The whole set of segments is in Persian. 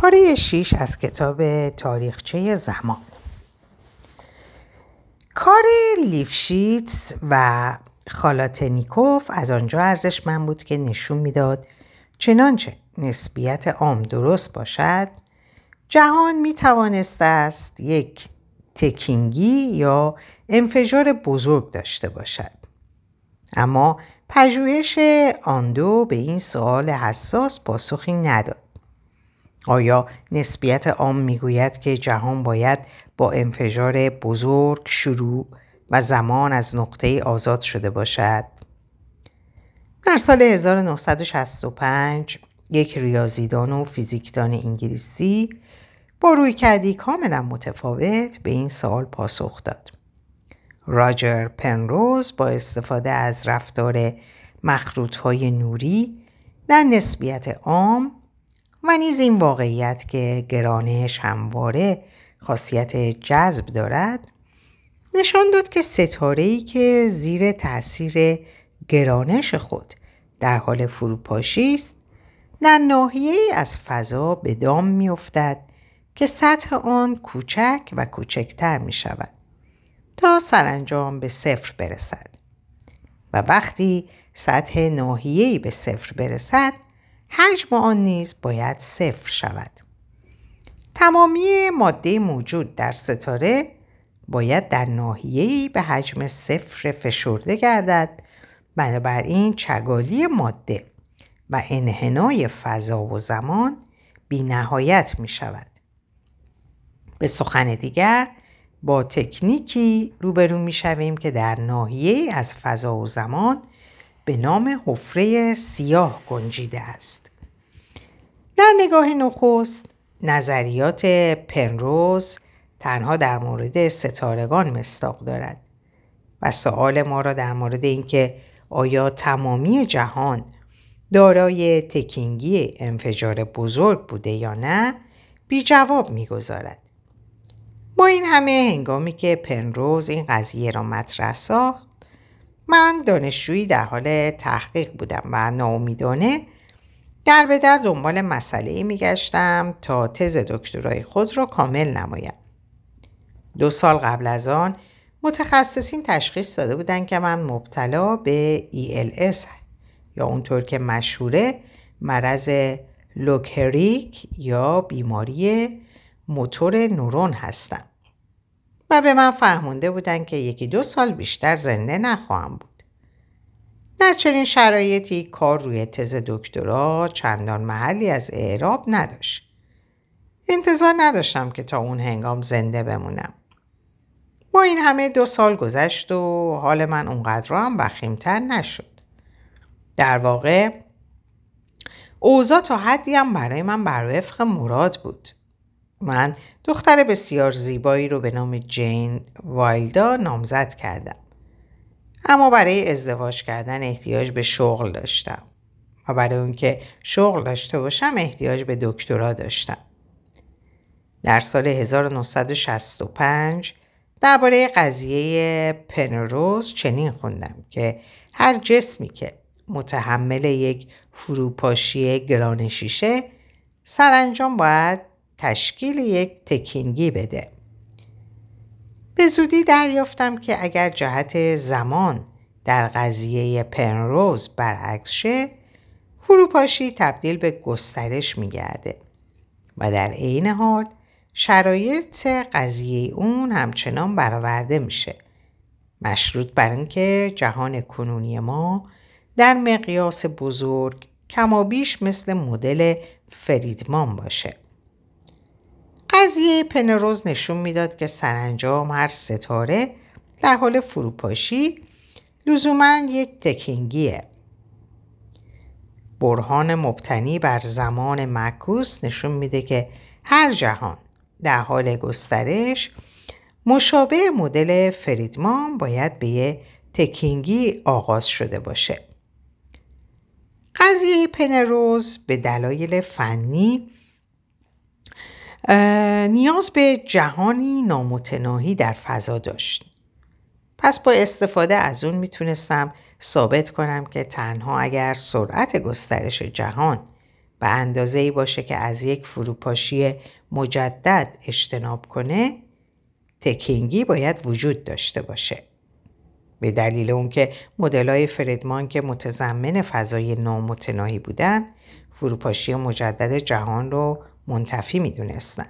پاره شیش از کتاب تاریخچه زمان. کار لیفشیتس و خالاتنیکوف از آنجا ارزشمند بود که نشون می‌داد چنانچه نسبیت عام درست باشد جهان می توانست است یک تکینگی یا انفجار بزرگ داشته باشد. اما پژوهش آن دو به این سوال حساس پاسخی نداد. آیا نسبیت عام می‌گوید که جهان باید با انفجار بزرگ شروع و زمان از نقطه آزاد شده باشد؟ در سال 1965 یک ریاضیدان و فیزیکدان انگلیسی با روی کردی کاملا متفاوت به این سوال پاسخ داد. راجر پنروز با استفاده از رفتار مخروط های نوری در نسبیت عام و نیز این واقعیت که گرانش همواره خاصیت جذب دارد نشان داد که ستاره که زیر تاثیر گرانش خود در حال فروپاشی است در ناحیه از فضا به دام میافتد که سطح آن کوچک و کوچکتر می شود تا سرانجام به صفر برسد و وقتی سطح ناحیه‌ای به صفر برسد حجم آن نیز باید صفر شود تمامی ماده موجود در ستاره باید در ناحیه‌ای به حجم صفر فشرده گردد بنابراین چگالی ماده و انحنای فضا و زمان بی نهایت می شود. به سخن دیگر با تکنیکی روبرو می شویم که در ناحیه از فضا و زمان به نام حفره سیاه گنجیده است. در نگاه نخست نظریات پنروز تنها در مورد ستارگان مستاق دارد و سوال ما را در مورد اینکه آیا تمامی جهان دارای تکینگی انفجار بزرگ بوده یا نه بی جواب می‌گذارد. با این همه هنگامی که پنروز این قضیه را مطرح ساخت من دانشجویی در حال تحقیق بودم و ناامیدانه در به در دنبال مسئله می گشتم تا تز دکترای خود را کامل نمایم. دو سال قبل از آن متخصصین تشخیص داده بودند که من مبتلا به ELS یا اونطور که مشهوره مرض لوکریک یا بیماری موتور نورون هستم و به من فهمونده بودن که یکی دو سال بیشتر زنده نخواهم بود. در چنین شرایطی کار روی تز دکترا چندان محلی از اعراب نداشت. انتظار نداشتم که تا اون هنگام زنده بمونم. با این همه دو سال گذشت و حال من اونقدر هم وخیمتر نشد. در واقع اوضاع تا حدی هم برای من بر وفق مراد بود. من دختر بسیار زیبایی رو به نام جین وایلدا نامزد کردم. اما برای ازدواج کردن احتیاج به شغل داشتم و برای اون که شغل داشته باشم احتیاج به دکترا داشتم. در سال 1965 درباره قضیه پنروز چنین خوندم که هر جسمی که متحمل یک فروپاشی گرانشیشه سرانجام باید تشکیل یک تکینگی بده. به زودی دریافتم که اگر جهت زمان در قضیه پنروز برعکس شه فروپاشی تبدیل به گسترش میگرده و در عین حال شرایط قضیه اون همچنان برآورده میشه مشروط بر اینکه جهان کنونی ما در مقیاس بزرگ کمابیش مثل مدل فریدمان باشه قضیه پنروز نشون می‌داد که سرانجام هر ستاره در حال فروپاشی لزوما یک تکینگیه. برهان مبتنی بر زمان معکوس نشون میده که هر جهان در حال گسترش مشابه مدل فریدمان باید به یه تکینگی آغاز شده باشه. قضیه پنروز به دلایل فنی نیاز به جهانی نامتناهی در فضا داشت. پس با استفاده از اون می‌تونستم ثابت کنم که تنها اگر سرعت گسترش جهان به اندازه ای باشه که از یک فروپاشی مجدد اجتناب کنه تکینگی باید وجود داشته باشه. به دلیل اون که های فردمان که متضمن فضای نامتناهی بودن فروپاشی مجدد جهان رو منتفی می‌دونستن.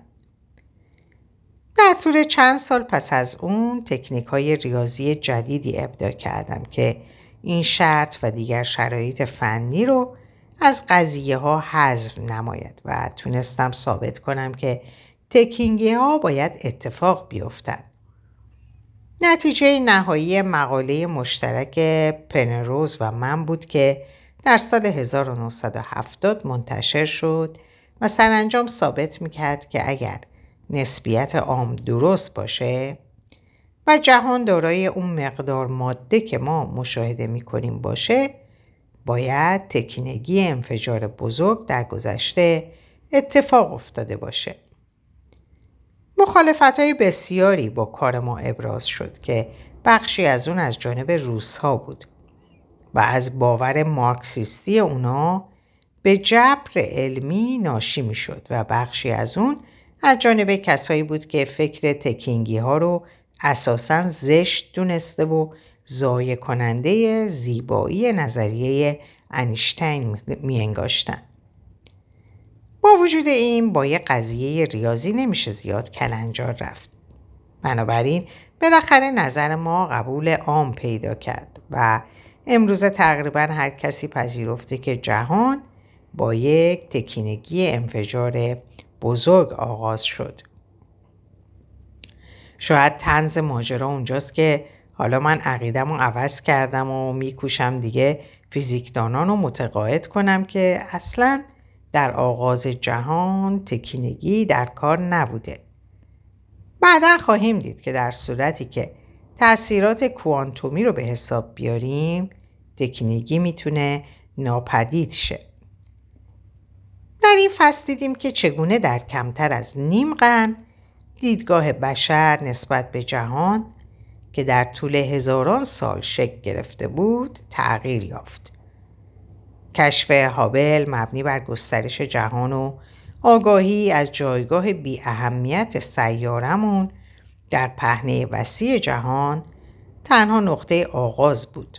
در طول چند سال پس از اون تکنیک های ریاضی جدیدی ابدا کردم که این شرط و دیگر شرایط فنی رو از قضیه ها حذف نماید و تونستم ثابت کنم که تکینگی ها باید اتفاق بیفتند. نتیجه نهایی مقاله مشترک پنروز و من بود که در سال 1970 منتشر شد و سرانجام ثابت می‌کرد که اگر نسبیت عام درست باشه و جهان دارای اون مقدار ماده که ما مشاهده می‌کنیم باشه باید تکینگی انفجار بزرگ در گذشته اتفاق افتاده باشه. مخالفت های بسیاری با کار ما ابراز شد که بخشی از اون از جانب روس ها بود و از باور مارکسیستی اونا به جبر علمی ناشی می شد و بخشی از اون از جانب کسایی بود که فکر تکینگی ها رو اساسا زشت دونسته و زایه کننده زیبایی نظریه انیشتین می انگاشتن. با وجود این با یه قضیه ریاضی نمیشه زیاد کلنجار رفت. بنابراین بالاخره نظر ما قبول عام پیدا کرد و امروز تقریبا هر کسی پذیرفته که جهان با یک تکینگی انفجار بزرگ آغاز شد. شاید تنز ماجرا اونجاست که حالا من عقیدم رو عوض کردم و میکوشم دیگه فیزیکدانان رو متقاعد کنم که اصلا در آغاز جهان تکینگی در کار نبوده. بعدا خواهیم دید که در صورتی که تاثیرات کوانتومی رو به حساب بیاریم تکنیکی می‌تونه ناپدید شه. در این فصل دیدیم که چگونه در کمتر از نیم قرن دیدگاه بشر نسبت به جهان که در طول هزاران سال شکل گرفته بود تغییر یافت. کشف هابل مبنی بر گسترش جهان و آگاهی از جایگاه بی اهمیت سیارمون در پهنه وسیع جهان تنها نقطه آغاز بود.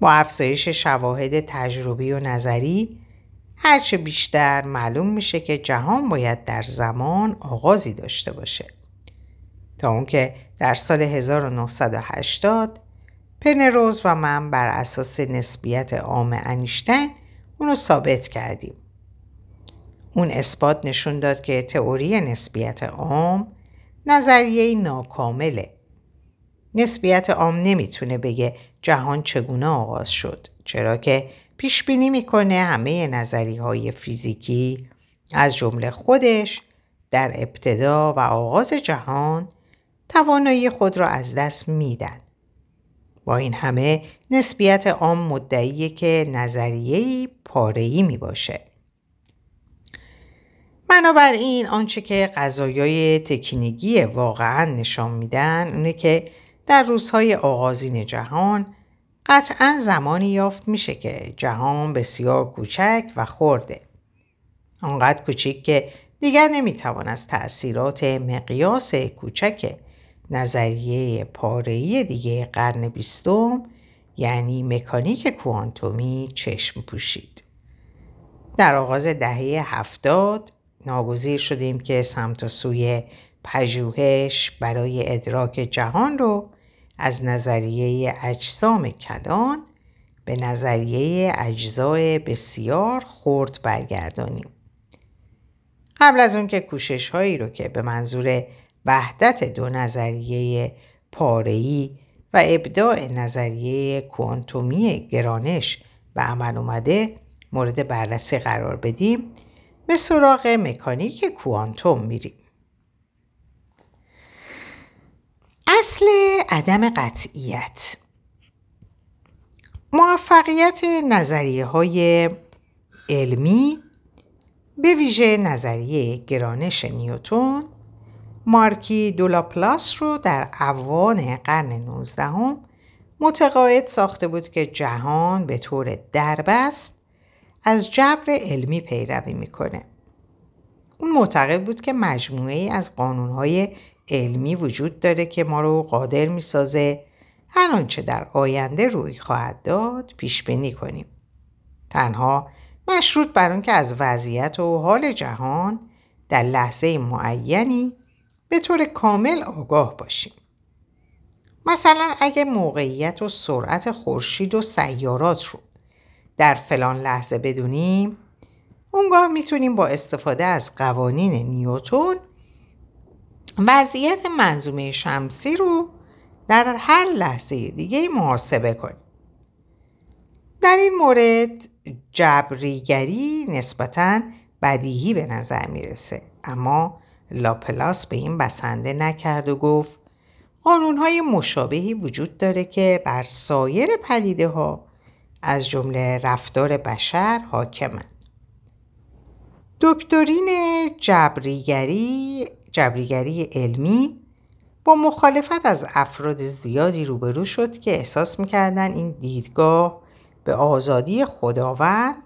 با افزایش شواهد تجربی و نظری هرچه بیشتر معلوم میشه که جهان باید در زمان آغازی داشته باشه. تا اون که در سال 1980 پنروز و من بر اساس نسبیت عام انیشتین اونو ثابت کردیم. اون اثبات نشون داد که تئوری نسبیت عام نظریه ناکامله. نسبیت عام نمی‌تونه بگه جهان چگونه آغاز شد چرا که پیش بینی می‌کنه همه نظری های فیزیکی از جمله خودش در ابتدا و آغاز جهان توانایی خود را از دست میدن. با این همه نسبیت عام مدعیه که نظریه‌ای پاره‌ای می باشه. بنابراین آنچه که قضایای تکنیگی واقعا نشان میدن اونه که در روزهای آغازین جهان قطعا زمانی یافت میشه که جهان بسیار کوچک و خورده. آنقدر کوچک که دیگر نمی‌توان از تأثیرات مقیاس کوچک نظریه پارهی دیگه قرن بیستم یعنی مکانیک کوانتومی چشم پوشید. در آغاز دهه هفتاد ناگزیر شدیم که سمت و سوی پژوهش برای ادراک جهان رو از نظریه اجسام کلان به نظریه اجزای بسیار خرد برگردانیم. قبل از اون که کوشش هایی رو که به منظور وحدت دو نظریه پارهی و ابداع نظریه کوانتومی گرانش به عمل اومده مورد بررسی قرار بدیم به سراغ مکانیک کوانتوم میریم. اصل عدم قطعیت موفقیت نظریه های علمی به ویژه نظریه گرانش نیوتون مارکی دولاپلاس رو در اوان قرن 19 متقاعد ساخته بود که جهان به طور دربست از جبر علمی پیروی می‌کنه. اون معتقد بود که مجموعه ای از قانونهای علمی وجود داره که ما رو قادر می‌سازه هر آنچه در آینده روی خواهد داد پیش بینی کنیم. تنها مشروط بر آنکه از وضعیت و حال جهان در لحظه معینی به طور کامل آگاه باشیم. مثلا اگه موقعیت و سرعت خورشید و سیارات رو در فلان لحظه بدونیم اونگاه می‌تونیم با استفاده از قوانین نیوتون وضعیت منظومه شمسی رو در هر لحظه دیگه محاسبه کنیم. در این مورد جبریگری نسبتا بدیهی به نظر می‌رسه اما لاپلاس به این بسنده نکرد و گفت قانونهای مشابهی وجود داره که بر سایر پدیده ها از جمله رفتار بشر حاکمند. دکترین جبریگری جبریگری علمی با مخالفت از افراد زیادی روبرو شد که احساس می‌کردن این دیدگاه به آزادی خداوند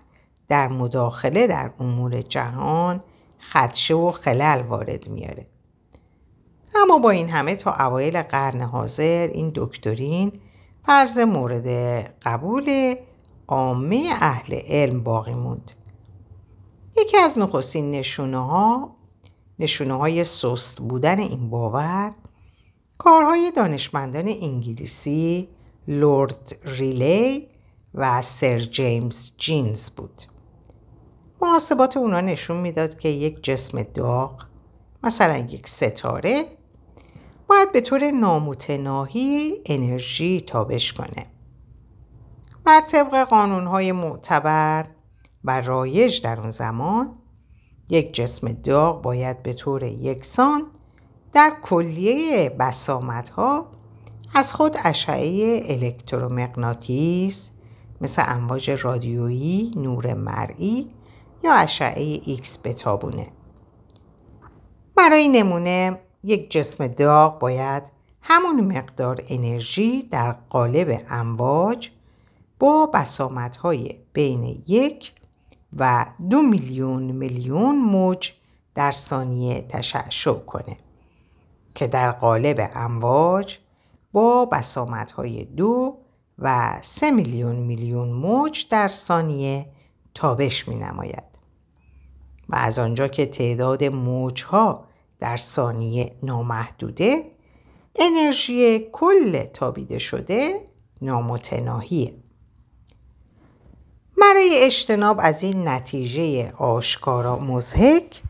در مداخله در امور جهان خدشه و خلل وارد میاره. اما با این همه تا اوایل قرن حاضر این دکترین فرض مورد قبول عامه اهل علم باقی موند. یکی از نخستین نشونه ها نشونه های سست بودن این باور کارهای دانشمندان انگلیسی لورد ریلی و سر جیمز جینز بود. محاسبات اونا نشون می‌داد که یک جسم داغ مثلا یک ستاره باید به طور نامتناهی انرژی تابش کنه. بر طبق قانونهای معتبر و رایج در اون زمان یک جسم داغ باید به طور یکسان در کلیه بسامد ها از خود اشعه الکترومغناطیس مثل امواج رادیویی، نور مرئی یا اشعه ایکس بتابونه. برای نمونه یک جسم داغ باید همون مقدار انرژی در قالب امواج با بسامد های بین یک و دو میلیون میلیون موج در ثانیه تشعشع کنه که در قالب امواج با بسامت های دو و سه میلیون میلیون موج در ثانیه تابش می نماید. و از آنجا که تعداد موج ها در ثانیه نامحدوده انرژی کل تابیده شده نامتناهیه. برای اجتناب از این نتیجه آشکارا مضحک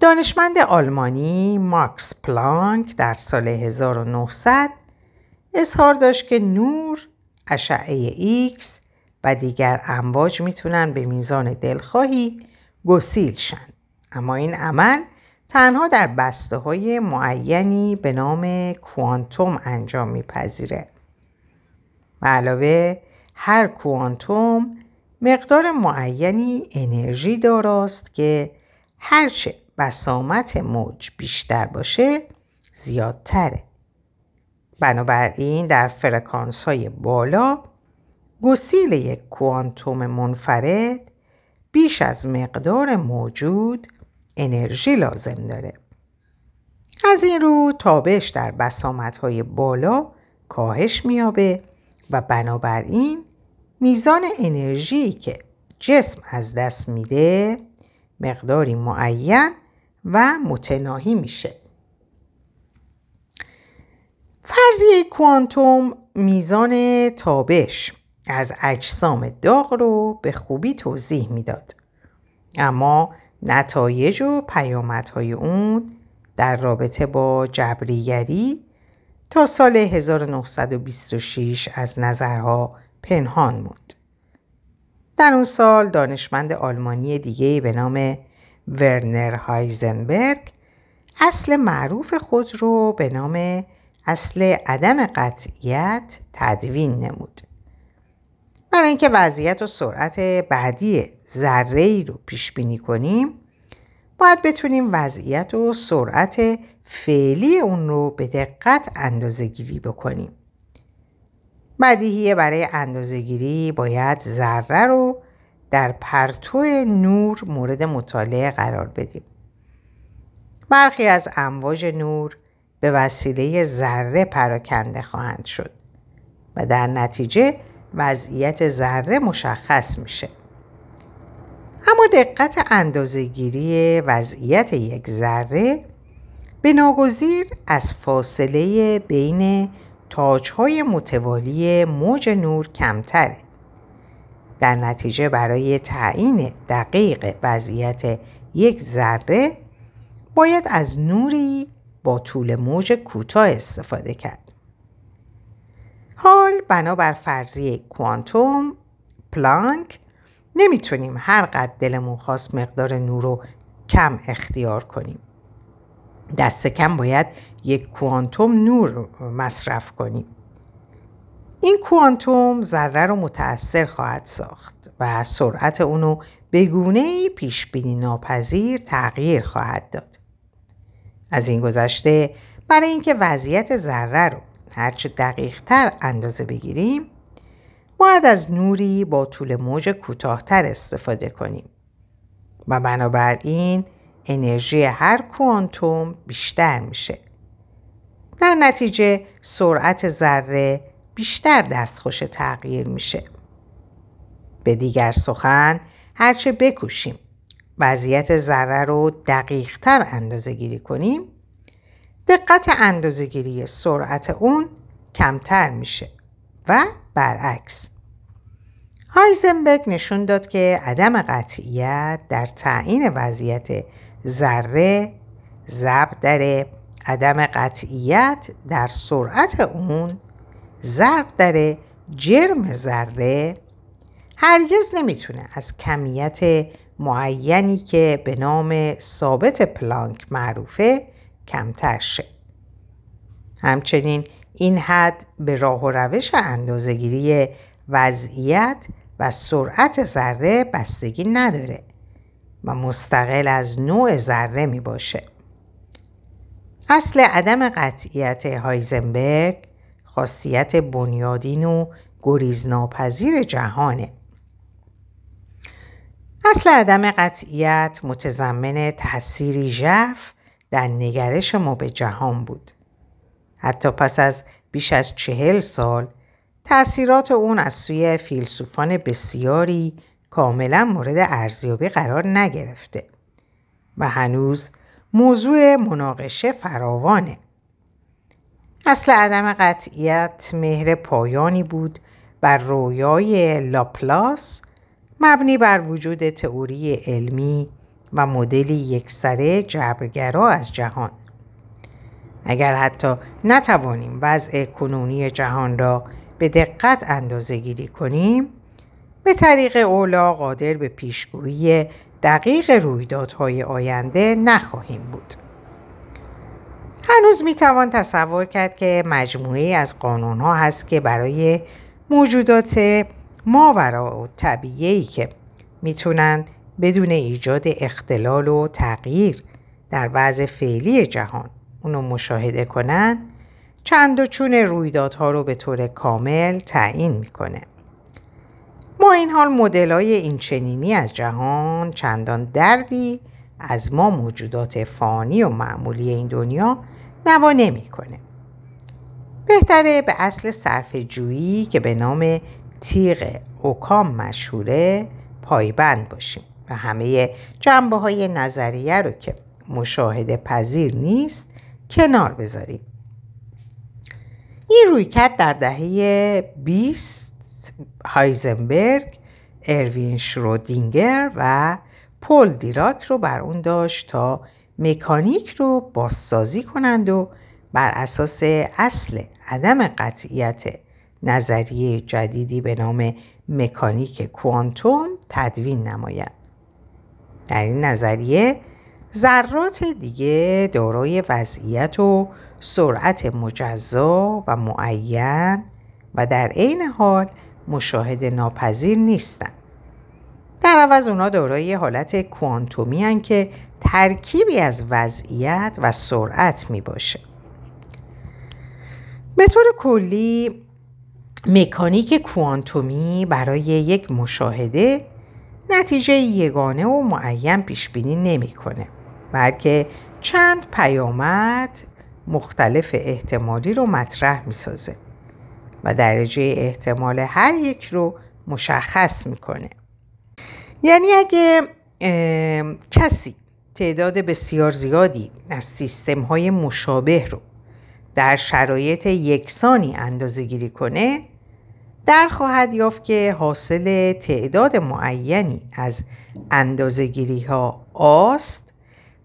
دانشمند آلمانی ماکس پلانک در سال 1900 اظهار داشت که نور، اشعه ایکس و دیگر امواج می‌تونن به میزان دلخواهی گسیل شن. اما این عمل تنها در بسته های معینی به نام کوانتوم انجام میپذیره. علاوه هر کوانتوم مقدار معینی انرژی داراست که هرچه بسامت موج بیشتر باشه زیادتره. بنابراین در فرکانس های بالا گسیل یک کوانتوم منفرد بیش از مقدار موجود انرژی لازم داره. از این رو تابش در بسامت های بالا کاهش میابه و بنابراین میزان انرژی که جسم از دست میده مقداری معین و متناهی میشه. فرضیه کوانتوم میزان تابش از اجسام داغ رو به خوبی توضیح می‌داد. اما نتایج و پیامدهای اون در رابطه با جبریگری تا سال 1926 از نظرها پنهان موند. در اون سال دانشمند آلمانی دیگه به نام ورنر هایزنبرگ اصل معروف خود رو به نام اصل عدم قطعیت تدوین نمود. برای اینکه وضعیت و سرعت بعدی ذره ای رو پیش بینی کنیم باید بتونیم وضعیت و سرعت فعلی اون رو به دقت اندازه گیری بکنیم. بدیهیه برای اندازه گیری باید ذره رو در پرتو نور مورد مطالعه قرار بدیم. برخی از امواج نور به وسیله ذره پراکنده خواهند شد و در نتیجه وضعیت ذره مشخص میشه. اما دقت اندازهگیری وضعیت یک ذره به ناگزیر از فاصله بین تاجهای متوالی موج نور کمتره. در نتیجه برای تعیین دقیق وضعیت یک ذره باید از نوری با طول موج کوتاه استفاده کرد. حال بنابر فرضیه کوانتوم پلانک نمی‌تونیم هر قد دلمون خواست مقدار نور رو کم اختیار کنیم. دست کم باید یک کوانتوم نور مصرف کنیم. این کوانتوم ذره رو متأثر خواهد ساخت و سرعت اونو به گونه پیش بینی ناپذیر تغییر خواهد داد. از این گذشته برای اینکه وضعیت ذره رو هرچه دقیق تر اندازه بگیریم باید از نوری با طول موج کوتاهتر استفاده کنیم و بنابراین انرژی هر کوانتوم بیشتر میشه. در نتیجه سرعت ذره بیشتر دستخوش تغییر میشه. به دیگر سخن هرچه بکوشیم وضعیت ذره رو دقیق تر اندازه گیری کنیم دقت اندازه گیری سرعت اون کمتر میشه و برعکس. هایزنبرگ نشون داد که عدم قطعیت در تعیین وضعیت ذره ضرب در عدم قطعیت در سرعت اون ضرب در جرم ذره هرگز نمی‌تونه از کمیت معینی که به نام ثابت پلانک معروفه کمتر شه. همچنین این حد به راه و روش اندازهگیری وضعیت و سرعت ذره بستگی نداره و مستقل از نوع ذره می باشه. اصل عدم قطعیت هایزنبرگ خاصیت بنیادین و گریزناپذیر جهانه. اصل عدم قطعیت متضمن تأثیری ژرف در نگرش ما به جهان بود. حتی پس از بیش از چهل سال تأثیرات اون از سوی فیلسوفان بسیاری کاملا مورد ارزیابی قرار نگرفته و هنوز موضوع مناقشه فراوانه. اصل عدم قطعیت مهر پایانی بود بر رویای لاپلاس مبنی بر وجود تئوری علمی و مدلی یکسره جبرگرا از جهان. اگر حتی نتوانیم وضع کنونی جهان را به دقت اندازه گیری کنیم به طریق اولا قادر به پیشگویی دقیق رویدادهای آینده نخواهیم بود. هنوز می‌توان تصور کرد که مجموعه از قانونها هست که برای موجودات ماورا و طبیعی که می‌تونن بدون ایجاد اختلال و تغییر در وضع فعلی جهان اونو مشاهده کنن چند و چون رویدادها رو به طور کامل تعیین می‌کنه. این حال مدل های این چنینی از جهان چندان دردی از ما موجودات فانی و معمولی این دنیا نوا نمی‌کنه. بهتره به اصل صرف جویی که به نام تیغ اوکام مشهوره پایبند باشیم و همه جنبه های نظریه رو که مشاهده پذیر نیست کنار بذاریم. این روی کرد در دهه 20 هایزنبرگ، اروین شرودینگر و پل دیراک رو بر اون داشت تا مکانیک رو بازسازی کنند و بر اساس اصل عدم قطعیت نظریه جدیدی به نام مکانیک کوانتوم تدوین نمایند. در این نظریه ذرات دیگه دارای وضعیت و سرعت مجزا و معین و در عین حال مشاهده ناپذیر نیستند. در عوض اونا دارای حالت کوانتومی هن که ترکیبی از وضعیت و سرعت می باشه. به طور کلی مکانیک کوانتومی برای یک مشاهده نتیجه یگانه و معین پیش بینی نمی‌کنه بلکه چند پیامد مختلف احتمالی رو مطرح می‌سازه و درجه احتمال هر یک رو مشخص می‌کنه یعنی اگه کسی تعداد بسیار زیادی از سیستم های مشابه رو در شرایط یکسانی اندازه گیری کنه در خواهد یافت که حاصل تعداد معینی از اندازه گیری ها آست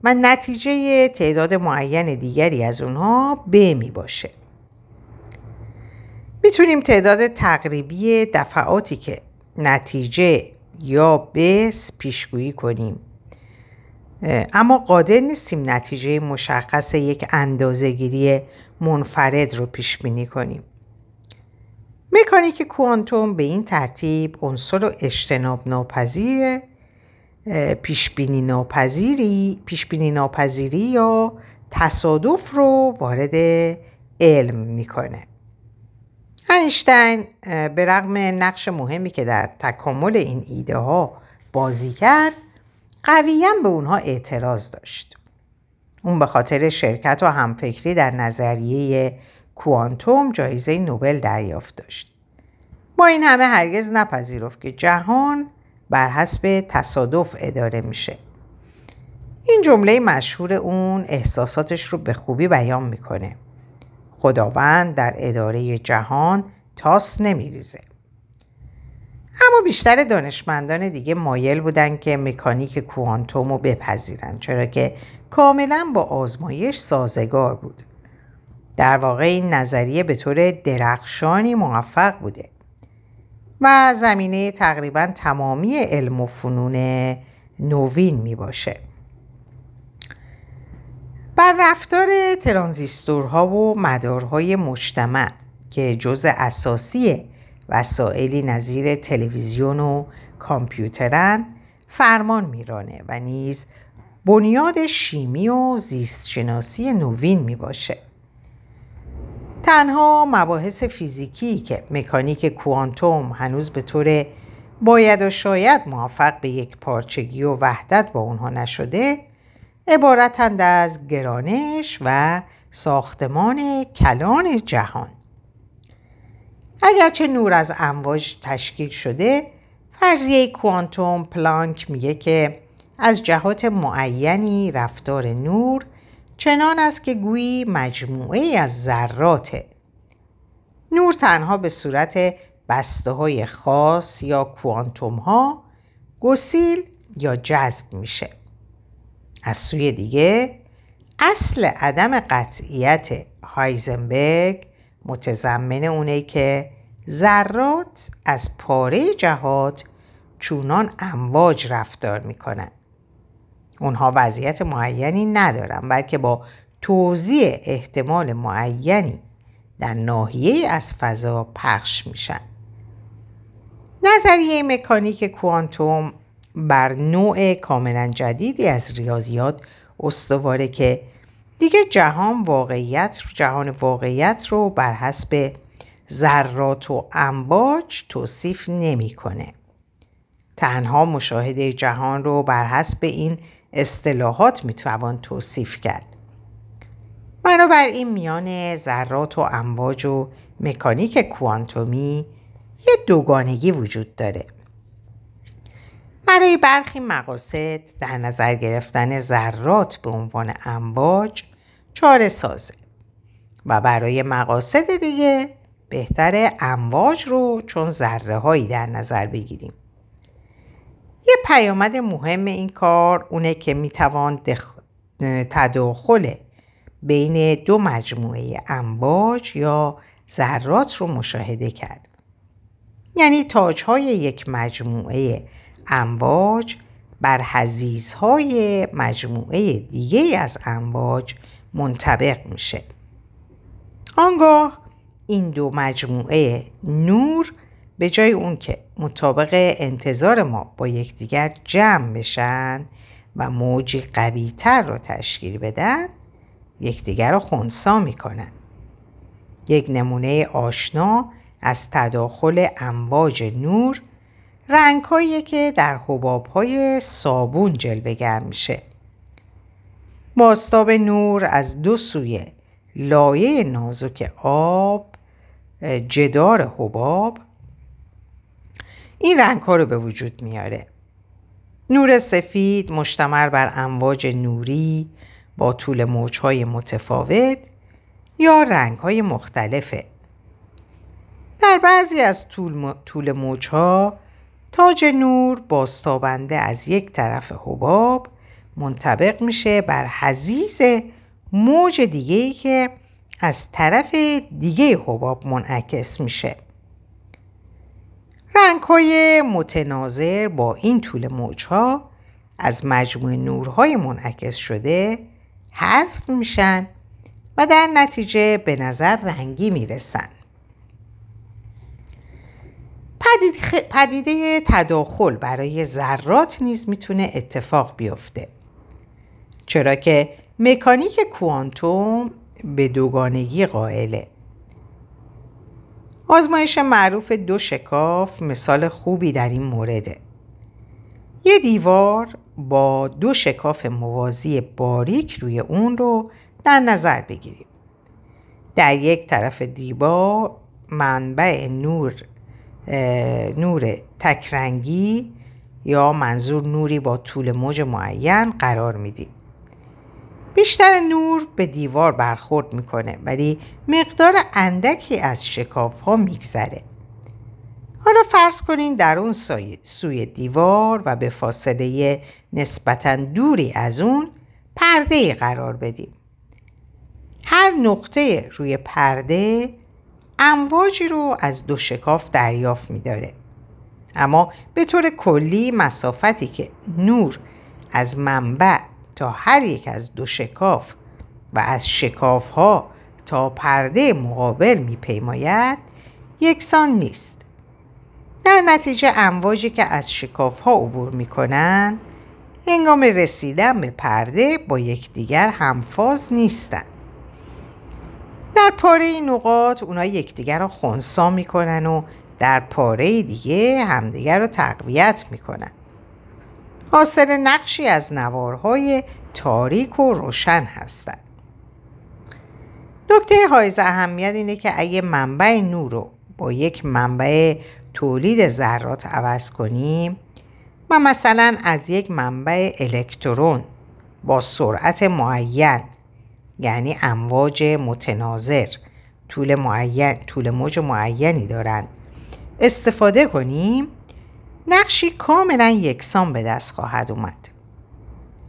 و نتیجه تعداد معین دیگری از اونها ب می باشه. می‌تونیم تعداد تقریبی دفعاتی که نتیجه یا بس پیشگویی کنیم. اما قادر نیستیم نتیجه مشخص یک اندازهگیری منفرد رو پیش بینی کنیم. مکانیک کوانتوم به این ترتیب عنصر اجتناب ناپذیر پیشبینی ناپذیری پیشبینی ناپذیری یا تصادف رو وارد علم می‌کنه. اینشتین به رغم نقش مهمی که در تکامل این ایده ها بازی کرد قویا به اونها اعتراض داشت. اون به خاطر شرکت و همفکری در نظریه کوانتوم جایزه نوبل دریافت داشت. با این همه هرگز نپذیرفت که جهان بر حسب تصادف اداره میشه. این جمله مشهور اون احساساتش رو به خوبی بیان می‌کنه. خداوند در اداره جهان تاس نمیریزه اما بیشتر دانشمندان دیگه مایل بودن که مکانیک کوانتوم رو بپذیرن چرا که کاملا با آزمایش سازگار بود در واقع این نظریه به طور درخشانی موفق بوده و زمینه تقریبا تمامی علم و فنون نوین می باشه. بر رفتار ترانزیستورها و مدارهای مجتمع که جز اساسی وسائلی نظیر تلویزیون و کامپیوترن فرمان میرانه و نیز بنیاد شیمی و زیستشناسی نوین می باشه. تنها مباحث فیزیکی که مکانیک کوانتوم هنوز به طور باید و شاید موفق به یک پارچگی و وحدت با اونها نشده عبارتند از گرانش و ساختمان کلان جهان. اگرچه نور از امواج تشکیل شده فرضیه کوانتوم پلانک میگه که از جهات معینی رفتار نور چنان است که گویی مجموعه از ذراته. نور تنها به صورت بسته های خاص یا کوانتوم ها گسیل یا جذب میشه. از سوی دیگه. اصل عدم قطعیت هایزنبرگ متضمن اونه که ذرات از پاره جهات چونان امواج رفتار می‌کنن. اونها وضعیت معینی ندارن بلکه با توضیح احتمال معینی در ناحیه از فضا پخش میشن. نظریه مکانیک کوانتوم بر نوع کاملا جدیدی از ریاضیات استواره که دیگه جهان واقعیت جهان واقعیت رو بر حسب ذرات و امواج توصیف نمی‌کنه. تنها مشاهده جهان رو بر حسب این اصطلاحات می‌توان توصیف کرد. بنابراین میان ذرات و امواج و مکانیک کوانتومی یه دوگانگی وجود داره. برای برخی مقاصد در نظر گرفتن ذرات به عنوان امواج چاره سازه و برای مقاصد دیگه بهتر امواج رو چون ذره هایی در نظر بگیریم. یه پیامد مهم این کار اونه که می‌توان دخ... تداخل بین دو مجموعه امواج یا ذرات رو مشاهده کرد. یعنی تاجهای یک مجموعه امواج بر حزیزهای مجموعه دیگه از امواج منطبق میشه. آنگاه این دو مجموعه نور به جای اون که مطابق انتظار ما با یکدیگر جمع بشن و موجی قوی تر رو تشکیل بدن یکدیگر رو خونسا می‌کنن. یک نمونه آشنا از تداخل امواج نور رنگ که در حباب های صابون جلوگر میشه. باستاب نور از دو سوی لایه نازک آب جدار حباب این رنگ ها رو به وجود میاره. نور سفید مشتمر بر امواج نوری با طول موجهای متفاوت یا رنگ های مختلفه. در بعضی از طول, طول موجها تاج نور باستابنده از یک طرف حباب منطبق میشه بر حزیز موج دیگه ای که از طرف دیگه حباب منعکس میشه. رنگ های متناظر با این طول موجها از مجموع نورهای منعکس شده حذف میشن و در نتیجه به نظر رنگی می‌رسن. پدیده تداخل برای ذرات نیز می‌تونه اتفاق بیفته. چرا که مکانیک کوانتوم به دوگانگی قائله. آزمایش معروف دو شکاف مثال خوبی در این مورده. یه دیوار با دو شکاف موازی باریک روی اون رو در نظر بگیریم. در یک طرف دیوار منبع نور نور تکرنگی یا منظور نوری با طول موج معین قرار میدیم. بیشتر نور به دیوار برخورد می‌کنه ولی مقدار اندکی از شکاف ها میگذره. حالا فرض کنین در اون سوی دیوار و به فاصله نسبتا دوری از اون پرده قرار بدیم. هر نقطه روی پرده امواجی رو از دو شکاف دریافت میداره. اما به طور کلی مسافتی که نور از منبع تا هر یک از دو شکاف و از شکاف ها تا پرده مقابل میپیماید یکسان نیست. در نتیجه امواجی که از شکاف ها عبور می کنند هنگام رسیدن به پرده با یکدیگر همفاز نیستند. در پاره نقاط اونا یکدیگر رو خونسا می‌کنن و در پاره دیگه همدیگر رو تقویت می‌کنن. حاصل نقشی از نوارهای تاریک و روشن هستند. نکته های اهمیت اینه که اگه منبع نور رو با یک منبع تولید ذرات عوض کنیم و مثلا از یک منبع الکترون با سرعت معین یعنی امواج متناظر. طول معین طول موج معینی دارند. استفاده کنیم. نقشی کاملا یکسان به دست خواهد اومد.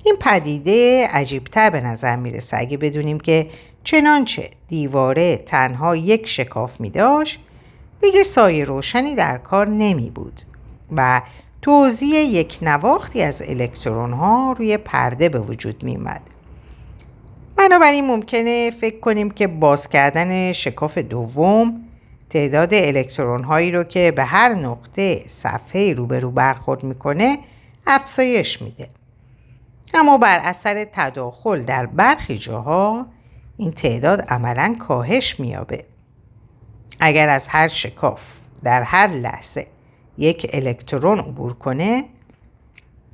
این پدیده عجیبتر به نظر می‌رسه. اگه بدونیم که چنانچه دیواره تنها یک شکاف می داشت دیگه سایه روشنی در کار نمی بود و توزیع یک نواختی از الکترون ها روی پرده به وجود می اومد. بنابراین ممکنه فکر کنیم که باز کردن شکاف دوم تعداد الکترون هایی رو که به هر نقطه صفحه روبرو برخورد می‌کنه افزایش میده. اما بر اثر تداخل در برخی جاها این تعداد عملا کاهش میابه. اگر از هر شکاف در هر لحظه یک الکترون عبور کنه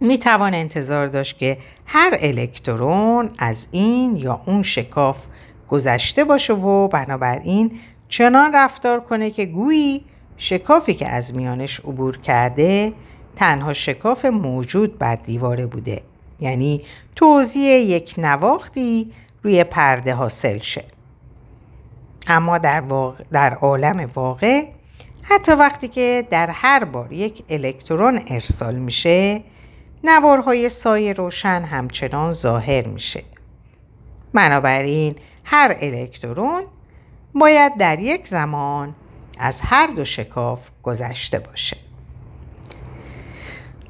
می توان انتظار داشت که هر الکترون از این یا اون شکاف گذشته باشه و بنابراین چنان رفتار کنه که گویی شکافی که از میانش عبور کرده تنها شکاف موجود بر دیواره بوده. یعنی توضیح یک نواختی روی پرده حاصل شه. اما در, در عالم واقع حتی وقتی که در هر بار یک الکترون ارسال میشه نوارهای سایه روشن همچنان ظاهر میشه. بنابراین هر الکترون باید در یک زمان از هر دو شکاف گذشته باشه.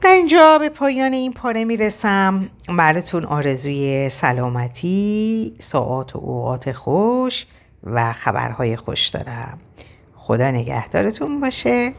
در اینجا به پایان این پاره می‌رسم براتون آرزوی سلامتی، ساعات و اوقات خوش و خبرهای خوش دارم خدا نگهدارتون باشه